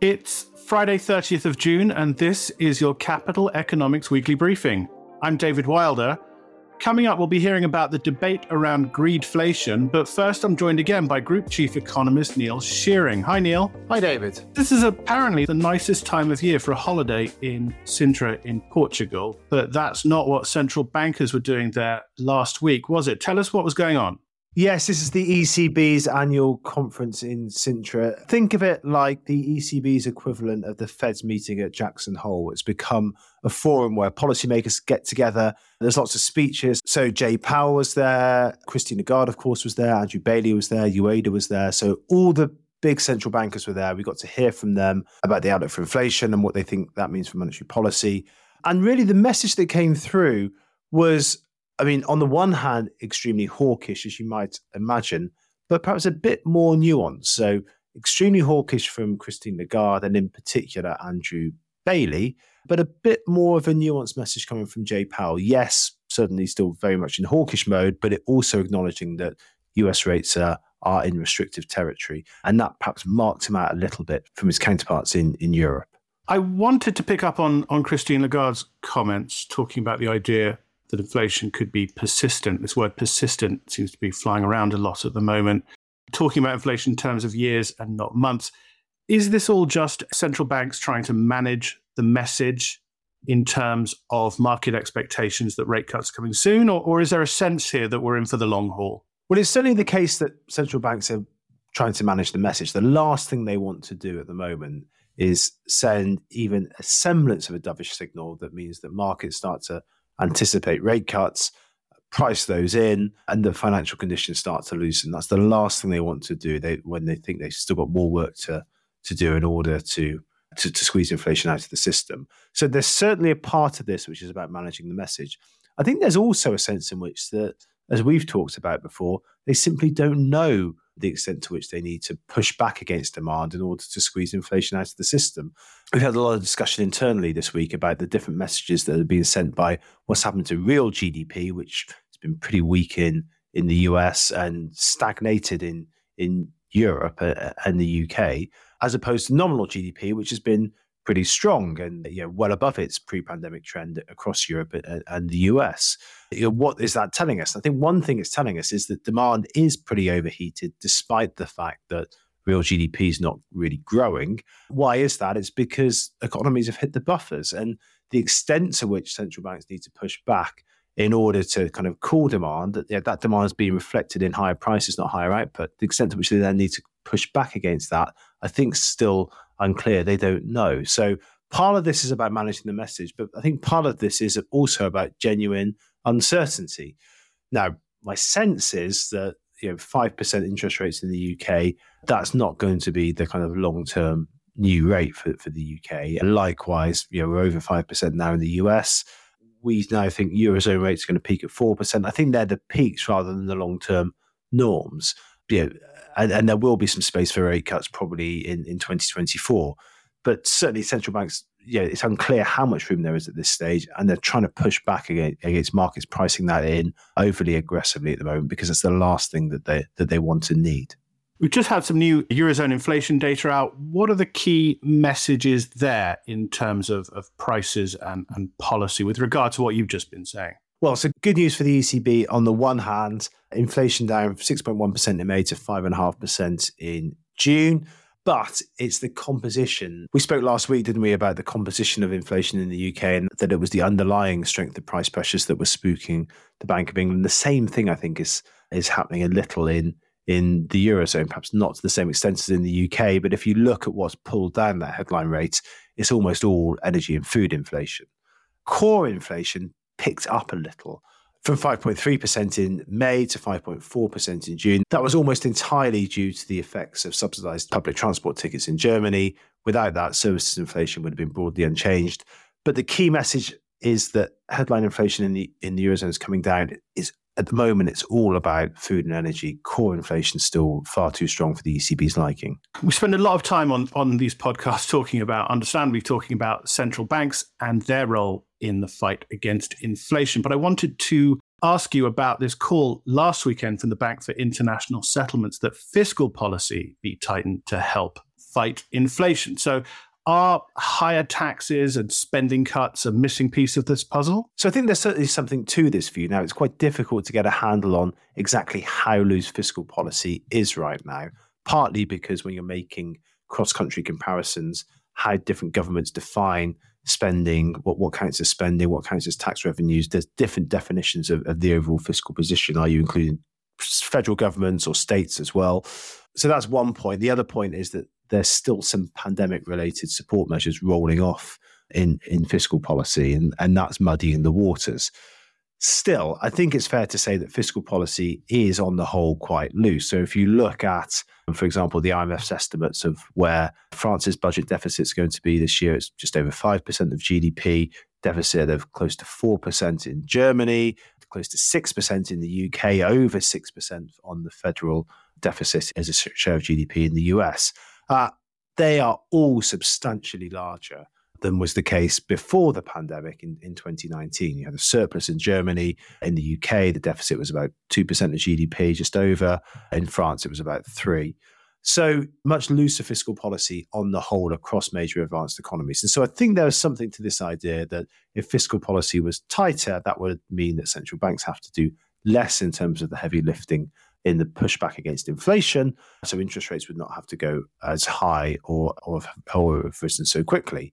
It's Friday, 30th of June, and this is your Capital Economics Weekly Briefing. I'm David Wilder. Coming up, we'll be hearing about the debate around greedflation, but first, I'm joined again by Group Chief Economist Neil Shearing. Hi, Neil. Hi, David. This is apparently the nicest time of year for a holiday in Sintra in Portugal, but that's not what central bankers were doing there last week, was it? Tell us what was going on. Yes, this is the ECB's annual conference in Sintra. Think of it like the ECB's equivalent of the Fed's meeting at Jackson Hole. It's become a forum where policymakers get together. There's lots of speeches. So Jay Powell was there, Christine Lagarde, of course, was there, Andrew Bailey was there, Ueda was there. So all the big central bankers were there. We got to hear from them about the outlook for inflation and what they think that means for monetary policy. And really, the message that came through was I mean, on the one hand, extremely hawkish, as you might imagine, but perhaps a bit more nuanced. So, extremely hawkish from Christine Lagarde and, in particular, Andrew Bailey, but a bit more of a nuanced message coming from Jay Powell. Yes, certainly still very much in hawkish mode, but it also acknowledging that US rates are, are in restrictive territory. And that perhaps marked him out a little bit from his counterparts in, in Europe. I wanted to pick up on, on Christine Lagarde's comments, talking about the idea that inflation could be persistent. This word persistent seems to be flying around a lot at the moment. Talking about inflation in terms of years and not months. Is this all just central banks trying to manage the message in terms of market expectations that rate cuts are coming soon? Or, or is there a sense here that we're in for the long haul? Well, it's certainly the case that central banks are trying to manage the message. The last thing they want to do at the moment is send even a semblance of a dovish signal that means that markets start to anticipate rate cuts, price those in, and the financial conditions start to loosen. That's the last thing they want to do. They when they think they've still got more work to to do in order to, to to squeeze inflation out of the system. So there's certainly a part of this which is about managing the message. I think there's also a sense in which that, as we've talked about before, they simply don't know the extent to which they need to push back against demand in order to squeeze inflation out of the system. We've had a lot of discussion internally this week about the different messages that are being sent by what's happened to real GDP, which has been pretty weak in in the US and stagnated in in Europe uh, and the UK, as opposed to nominal GDP, which has been pretty strong and you know, well above its pre-pandemic trend across Europe and the US. You know, what is that telling us? I think one thing it's telling us is that demand is pretty overheated, despite the fact that real GDP is not really growing. Why is that? It's because economies have hit the buffers, and the extent to which central banks need to push back in order to kind of cool demand, that, that demand is being reflected in higher prices, not higher output. The extent to which they then need to push back against that, I think, still unclear. They don't know. So part of this is about managing the message, but I think part of this is also about genuine uncertainty. Now, my sense is that you know five percent interest rates in the UK, that's not going to be the kind of long term new rate for, for the UK. And likewise, you know, we're over five percent now in the US. We now think Eurozone rates are going to peak at four percent. I think they're the peaks rather than the long term norms. You know, and, and there will be some space for rate cuts probably in, in 2024. But certainly, central banks, yeah, it's unclear how much room there is at this stage, and they're trying to push back against, against markets pricing that in overly aggressively at the moment because it's the last thing that they that they want to need. We've just had some new Eurozone inflation data out. What are the key messages there in terms of, of prices and, and policy with regard to what you've just been saying? Well, so good news for the ECB. On the one hand, inflation down 6.1% in May to 5.5% in June. But it's the composition. We spoke last week, didn't we, about the composition of inflation in the UK and that it was the underlying strength of price pressures that were spooking the Bank of England. The same thing, I think, is is happening a little in in the eurozone, perhaps not to the same extent as in the UK. But if you look at what's pulled down that headline rate, it's almost all energy and food inflation. Core inflation picked up a little from 5.3% in May to 5.4% in June. That was almost entirely due to the effects of subsidized public transport tickets in Germany. Without that, services inflation would have been broadly unchanged. But the key message is that headline inflation in the in the eurozone is coming down. Is at the moment it's all about food and energy. Core inflation is still far too strong for the ECB's liking. We spend a lot of time on on these podcasts talking about, understandably, talking about central banks and their role in the fight against inflation. But I wanted to ask you about this call last weekend from the Bank for International Settlements that fiscal policy be tightened to help fight inflation. So, are higher taxes and spending cuts a missing piece of this puzzle? So I think there's certainly something to this view. Now, it's quite difficult to get a handle on exactly how loose fiscal policy is right now, partly because when you're making cross country comparisons, how different governments define spending, what, what counts as spending, what counts as tax revenues. There's different definitions of, of the overall fiscal position. Are you including federal governments or states as well? So that's one point. The other point is that there's still some pandemic related support measures rolling off in, in fiscal policy, and, and that's muddying the waters. Still, I think it's fair to say that fiscal policy is on the whole quite loose. So if you look at, for example, the IMF's estimates of where France's budget deficit is going to be this year, it's just over 5% of GDP, deficit of close to 4% in Germany, close to 6% in the UK, over 6% on the federal deficit as a share of GDP in the US. Uh, they are all substantially larger than was the case before the pandemic in, in 2019. You had a surplus in Germany. In the UK, the deficit was about 2% of GDP, just over. In France, it was about 3 so much looser fiscal policy on the whole across major advanced economies. And so I think there is something to this idea that if fiscal policy was tighter, that would mean that central banks have to do less in terms of the heavy lifting in the pushback against inflation. So interest rates would not have to go as high or, or, have risen so quickly.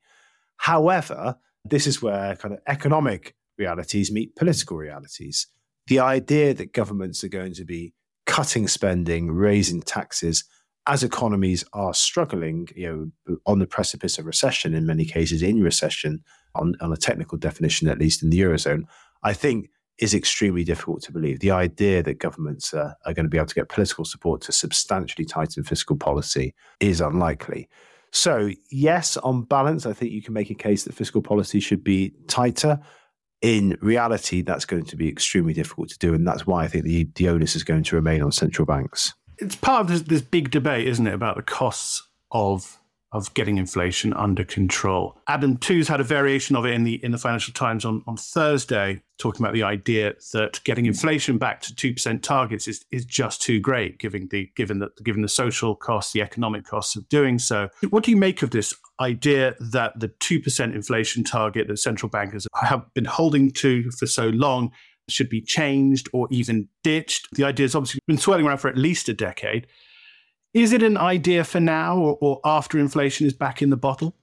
However, this is where kind of economic realities meet political realities. The idea that governments are going to be cutting spending, raising taxes as economies are struggling, you know, on the precipice of recession, in many cases in recession, on, on a technical definition, at least in the Eurozone, I think is extremely difficult to believe. The idea that governments are going to be able to get political support to substantially tighten fiscal policy is unlikely. So, yes, on balance, I think you can make a case that fiscal policy should be tighter. In reality, that's going to be extremely difficult to do. And that's why I think the, the onus is going to remain on central banks. It's part of this, this big debate, isn't it, about the costs of of getting inflation under control. Adam Tooze had a variation of it in the in the Financial Times on, on Thursday, talking about the idea that getting inflation back to two percent targets is, is just too great, given the given that given the social costs, the economic costs of doing so. What do you make of this idea that the two percent inflation target that central bankers have been holding to for so long should be changed or even ditched? The idea has obviously been swirling around for at least a decade. Is it an idea for now or, or after inflation is back in the bottle?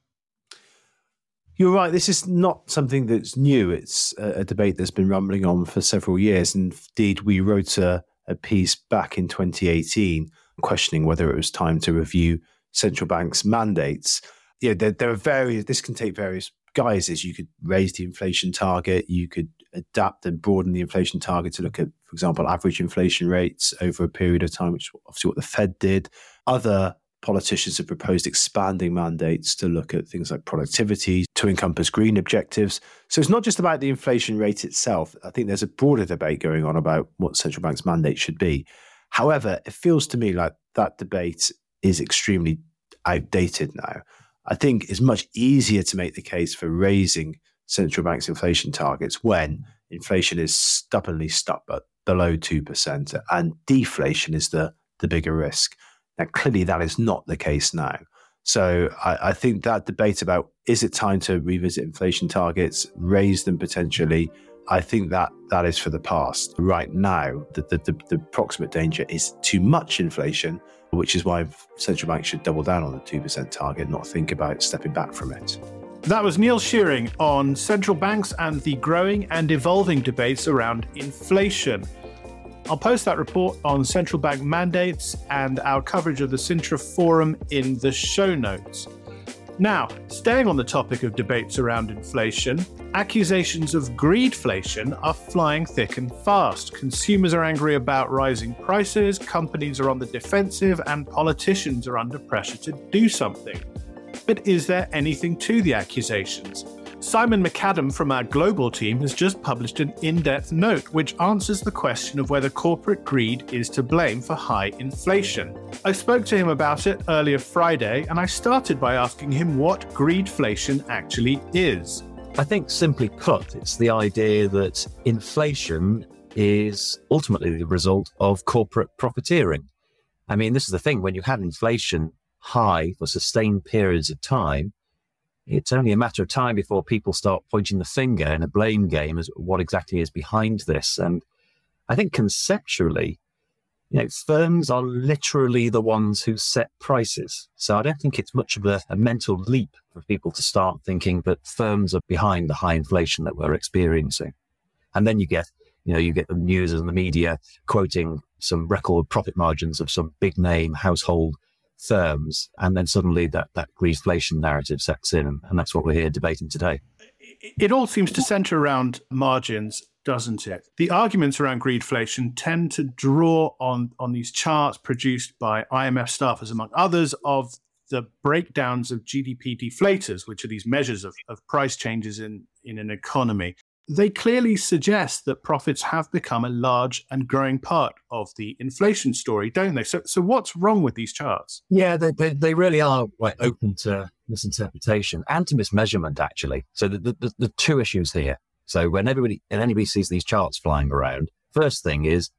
You're right. This is not something that's new. It's a, a, debate that's been rumbling on for several years. Indeed, we wrote a, a piece back in 2018 questioning whether it was time to review central banks' mandates. Yeah, there, there, are various. This can take various guises. You could raise the inflation target. You could adapt and broaden the inflation target to look at, for example, average inflation rates over a period of time, which is obviously what the Fed did. Other politicians have proposed expanding mandates to look at things like productivity, to encompass green objectives. So it's not just about the inflation rate itself. I think there's a broader debate going on about what central bank's mandate should be. However, it feels to me like that debate is extremely outdated now. I think it's much easier to make the case for raising central bank's inflation targets when inflation is stubbornly stuck at below 2% and deflation is the, the bigger risk. Now, clearly, that is not the case now. So I, I, think that debate about is it time to revisit inflation targets, raise them potentially, I think that that is for the past. Right now, the, the, the, the proximate danger is too much inflation, which is why central banks should double down on the 2% target, not think about stepping back from it. That was Neil Shearing on central banks and the growing and evolving debates around inflation. I'll post that report on central bank mandates and our coverage of the Sintra Forum in the show notes. Now, staying on the topic of debates around inflation, accusations of greedflation are flying thick and fast. Consumers are angry about rising prices, companies are on the defensive, and politicians are under pressure to do something. But is there anything to the accusations? Simon MacAdam from our global team has just published an in depth note which answers the question of whether corporate greed is to blame for high inflation. I spoke to him about it earlier Friday, and I started by asking him what greedflation actually is. I think, simply put, it's the idea that inflation is ultimately the result of corporate profiteering. I mean, this is the thing when you have inflation high for sustained periods of time, it's only a matter of time before people start pointing the finger in a blame game as what exactly is behind this. And I think conceptually, you know, firms are literally the ones who set prices. So I don't think it's much of a, a, mental leap for people to start thinking that firms are behind the high inflation that we're experiencing. And then you get, you know, you get the news and the media quoting some record profit margins of some big name household firms. And then suddenly that, that greedflation narrative sets in. And, that's what we're here debating today. It all seems to center around margins doesn't it? The arguments around greedflation tend to draw on, on these charts produced by IMF staffers, among others, of the breakdowns of GDP deflators, which are these measures of, of price changes in, in an economy. They clearly suggest that profits have become a large and growing part of the inflation story, don't they? So, so what's wrong with these charts? Yeah, they, they, they really are open to misinterpretation and to mismeasurement, actually. So, the, the, the two issues here so when everybody and anybody sees these charts flying around, first thing is,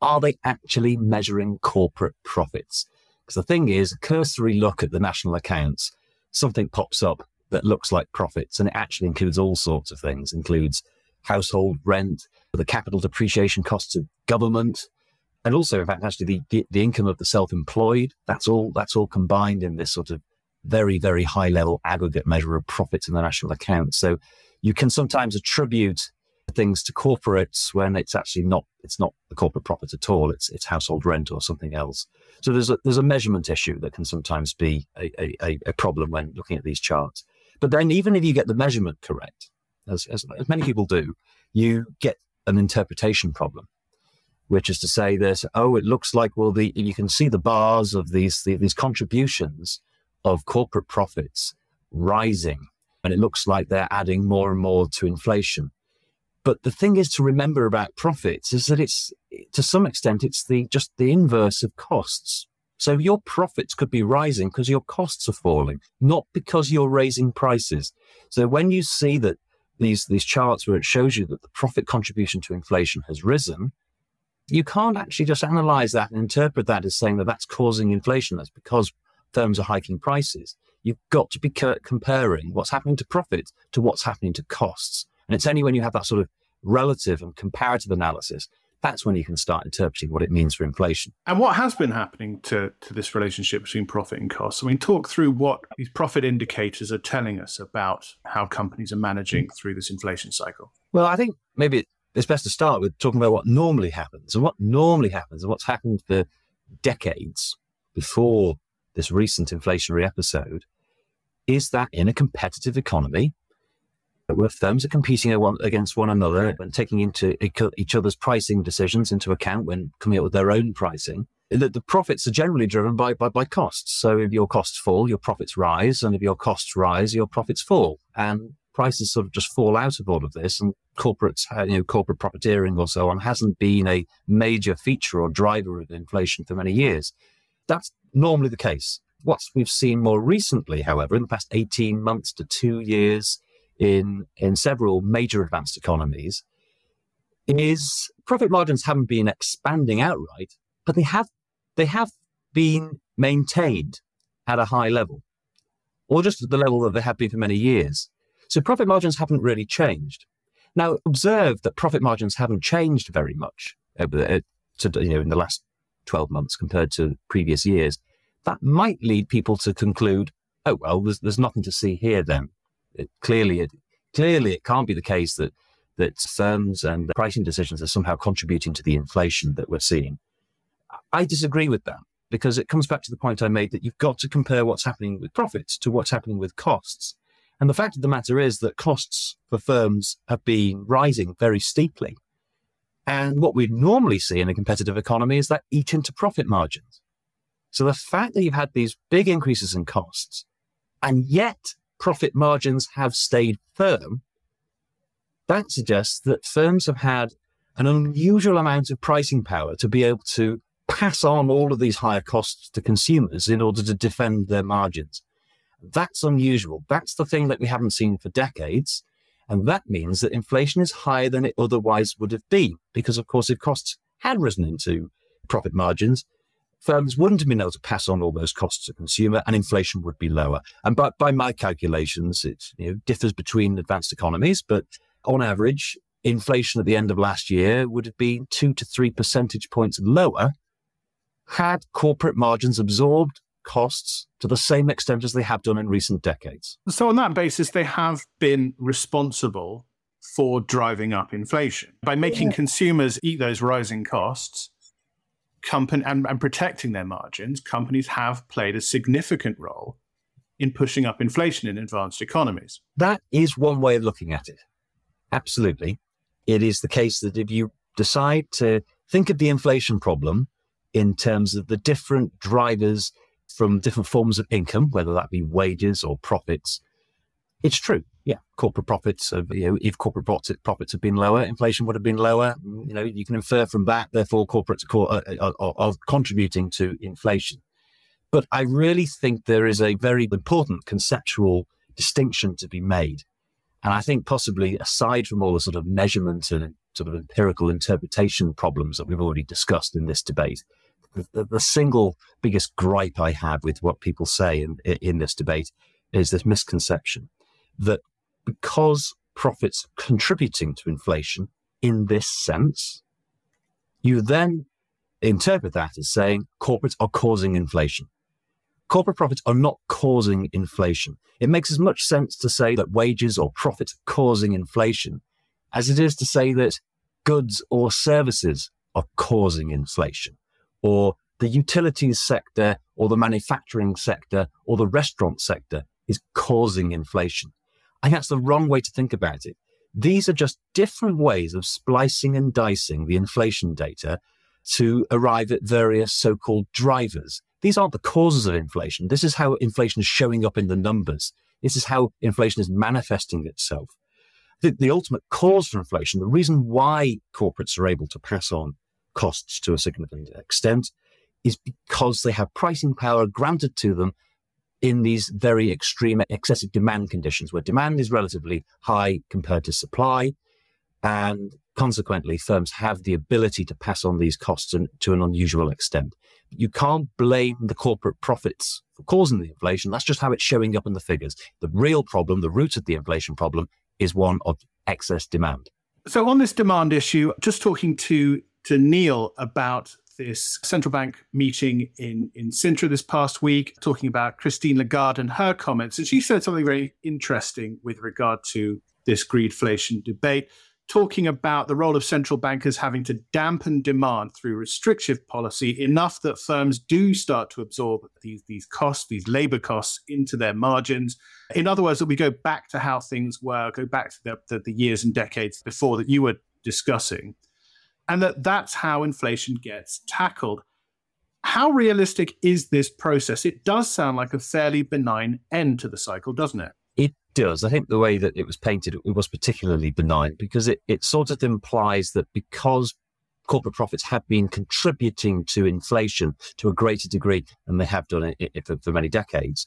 are they actually measuring corporate profits? Because the thing is, a cursory look at the national accounts, something pops up that looks like profits, and it actually includes all sorts of things, includes household rent, the capital depreciation costs of government, and also, in fact, actually the, the, income of the self-employed. That's all. That's all combined in this sort of very, very high level aggregate measure of profits in the national account. So you can sometimes attribute things to corporates when it's actually not it's not the corporate profit at all it's it's household rent or something else so there's a there's a measurement issue that can sometimes be a, a, a problem when looking at these charts but then even if you get the measurement correct as, as, as many people do you get an interpretation problem which is to say that oh it looks like well the you can see the bars of these the, these contributions of corporate profits rising and it looks like they're adding more and more to inflation. But the thing is to remember about profits is that it's to some extent it's the just the inverse of costs. So your profits could be rising because your costs are falling, not because you're raising prices. So when you see that these these charts where it shows you that the profit contribution to inflation has risen, you can't actually just analyze that and interpret that as saying that that's causing inflation. That's because firms are hiking prices you've got to be comparing what's happening to profits to what's happening to costs. And it's only when you have that sort of relative and comparative analysis that's when you can start interpreting what it means for inflation. And what has been happening to, to this relationship between profit and costs? I mean, talk through what these profit indicators are telling us about how companies are managing mm. through this inflation cycle. Well, I think maybe it's best to start with talking about what normally happens. And what normally happens and what's happened for decades before this recent inflationary episode is that in a competitive economy, where firms are competing against one another and taking into each other's pricing decisions into account when coming up with their own pricing, the, the profits are generally driven by, by, by costs. So if your costs fall, your profits rise, and if your costs rise, your profits fall, and prices sort of just fall out of all of this. And corporates, uh, you know, corporate profiteering or so on hasn't been a major feature or driver of inflation for many years. That's normally the case. What we've seen more recently, however, in the past 18 months to two years in, in several major advanced economies, is profit margins haven't been expanding outright, but they have, they have been maintained at a high level, or just at the level that they have been for many years. So profit margins haven't really changed. Now, observe that profit margins haven't changed very much over the, to, you know, in the last 12 months compared to previous years that might lead people to conclude, oh, well, there's, there's nothing to see here then. It, clearly, it, clearly, it can't be the case that, that firms and pricing decisions are somehow contributing to the inflation that we're seeing. I disagree with that because it comes back to the point I made that you've got to compare what's happening with profits to what's happening with costs. And the fact of the matter is that costs for firms have been rising very steeply. And what we normally see in a competitive economy is that eat into profit margins. So the fact that you've had these big increases in costs and yet profit margins have stayed firm, that suggests that firms have had an unusual amount of pricing power to be able to pass on all of these higher costs to consumers in order to defend their margins. That's unusual. That's the thing that we haven't seen for decades. And that means that inflation is higher than it otherwise would have been. Because, of course, if costs had risen into profit margins, firms wouldn't have been able to pass on all those costs to consumer and inflation would be lower. And by, by my calculations, it you know, differs between advanced economies, but on average, inflation at the end of last year would have been two to three percentage points lower had corporate margins absorbed costs to the same extent as they have done in recent decades. So, on that basis, they have been responsible for driving up inflation by making yeah. consumers eat those rising costs. Company and, and protecting their margins, companies have played a significant role in pushing up inflation in advanced economies. That is one way of looking at it. Absolutely. It is the case that if you decide to think of the inflation problem in terms of the different drivers from different forms of income, whether that be wages or profits, it's true. Yeah, corporate profits. Have, you know, if corporate profits have been lower, inflation would have been lower. Mm. You know, you can infer from that. Therefore, corporates uh, uh, are, are, are contributing to inflation. But I really think there is a very important conceptual distinction to be made. And I think possibly aside from all the sort of measurement and sort of empirical interpretation problems that we've already discussed in this debate, the, the, single biggest gripe I have with what people say in, in this debate is this misconception that because profits contributing to inflation in this sense, you then interpret that as saying corporates are causing inflation. Corporate profits are not causing inflation. It makes as much sense to say that wages or profits are causing inflation as it is to say that goods or services are causing inflation or the utilities sector or the manufacturing sector or the restaurant sector is causing inflation. I think that's the wrong way to think about it. These are just different ways of splicing and dicing the inflation data to arrive at various so-called drivers. These aren't the causes of inflation. This is how inflation is showing up in the numbers. This is how inflation is manifesting itself. The, the ultimate cause for inflation, the reason why corporates are able to pass on costs to a significant extent is because they have pricing power granted to them in these very extreme excessive demand conditions where demand is relatively high compared to supply. And consequently, firms have the ability to pass on these costs to an unusual extent. You can't blame the corporate profits for causing the inflation. That's just how it's showing up in the figures. The real problem, the root of the inflation problem, is one of excess demand. So, on this demand issue, just talking to, to Neil about this central bank meeting in, in Sintra this past week, talking about Christine Lagarde and her comments. And she said something very interesting with regard to this greedflation debate, talking about the role of central bankers having to dampen demand through restrictive policy enough that firms do start to absorb these, these costs, these labor costs into their margins. In other words, that we go back to how things were, go back to the, the, the years and decades before that you were discussing and that that's how inflation gets tackled. How realistic is this process? It does sound like a fairly benign end to the cycle, doesn't it? It does. I think the way that it was painted, it was particularly benign because it, it sort of implies that because corporate profits have been contributing to inflation to a greater degree than they have done it, for, for many decades,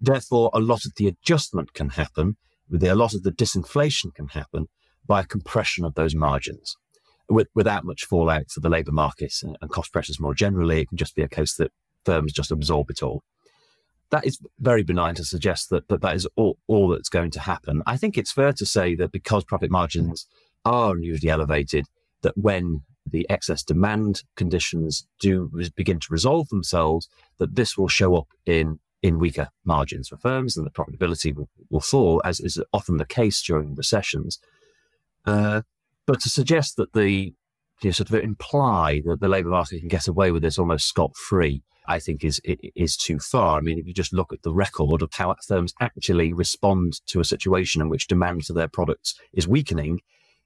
therefore a lot of the adjustment can happen, a lot of the disinflation can happen by a compression of those margins with, without much fallout for the labour market and, and cost pressures more generally. It can just be a case that firms just absorb it all. That is very benign to suggest that that, that is all, all that's going to happen. I think it's fair to say that because profit margins are unusually elevated, that when the excess demand conditions do begin to resolve themselves, that this will show up in in weaker margins for firms and the profitability will, will fall, as is often the case during recessions. Uh, but to suggest that the you know, sort of imply that the labour market can get away with this almost scot free, I think is is too far. I mean, if you just look at the record of how firms actually respond to a situation in which demand for their products is weakening,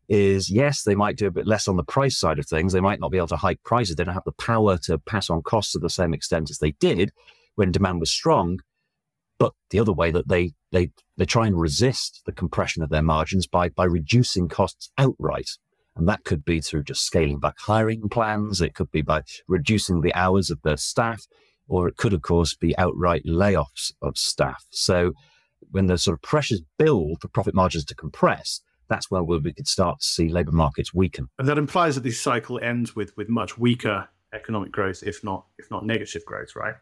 is yes, they might do a bit less on the price side of things. They might not be able to hike prices. They don't have the power to pass on costs to the same extent as they did when demand was strong. But the other way that they they they try and resist the compression of their margins by by reducing costs outright. And that could be through just scaling back hiring plans. It could be by reducing the hours of their staff, or it could, of course, be outright layoffs of staff. So when the sort of pressures build for profit margins to compress, that's where we could start to see labour markets weaken. And that implies that this cycle ends with with much weaker economic growth, if not if not negative growth, right?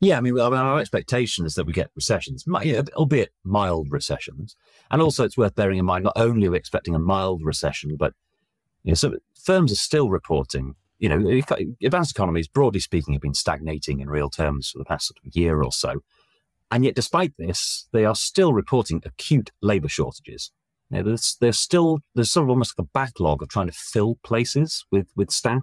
Yeah, I mean, our expectation is that we get recessions, albeit mild recessions. And also, it's worth bearing in mind not only are we expecting a mild recession, but you know, so firms are still reporting. You know, advanced economies, broadly speaking, have been stagnating in real terms for the past sort of year or so. And yet, despite this, they are still reporting acute labour shortages. You know, there's, there's still there's sort of almost like a backlog of trying to fill places with with staff.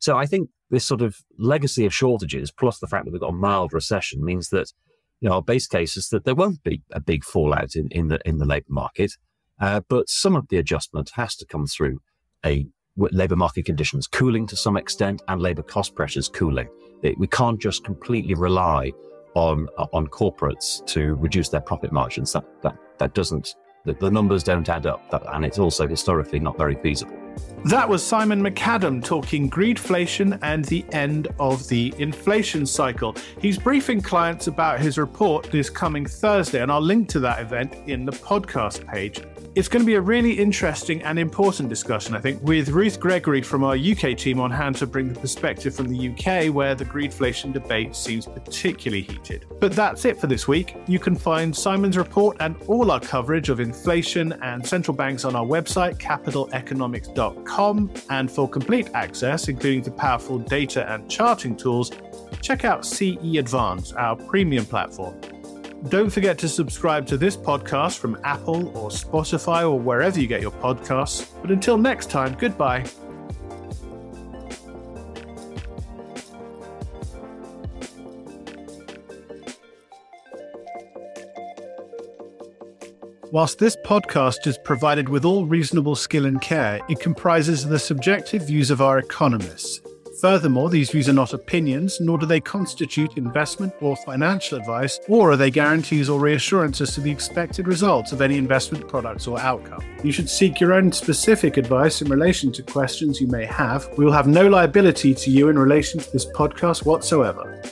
So I think this sort of legacy of shortages, plus the fact that we've got a mild recession, means that you know our base case is that there won't be a big fallout in, in the in the labour market, uh, but some of the adjustment has to come through a labour market conditions cooling to some extent and labour cost pressures cooling. We can't just completely rely on on corporates to reduce their profit margins. That that that doesn't the, the numbers don't add up, and it's also historically not very feasible. That was Simon MacAdam talking greedflation and the end of the inflation cycle. He's briefing clients about his report this coming Thursday, and I'll link to that event in the podcast page. It's going to be a really interesting and important discussion, I think, with Ruth Gregory from our UK team on hand to bring the perspective from the UK, where the greedflation debate seems particularly heated. But that's it for this week. You can find Simon's report and all our coverage of inflation and central banks on our website, capitaleconomics.com. And for complete access, including the powerful data and charting tools, check out CE Advance, our premium platform. Don't forget to subscribe to this podcast from Apple or Spotify or wherever you get your podcasts. But until next time, goodbye. Whilst this podcast is provided with all reasonable skill and care, it comprises the subjective views of our economists Furthermore, these views are not opinions, nor do they constitute investment or financial advice, or are they guarantees or reassurances to the expected results of any investment products or outcome. You should seek your own specific advice in relation to questions you may have. We will have no liability to you in relation to this podcast whatsoever.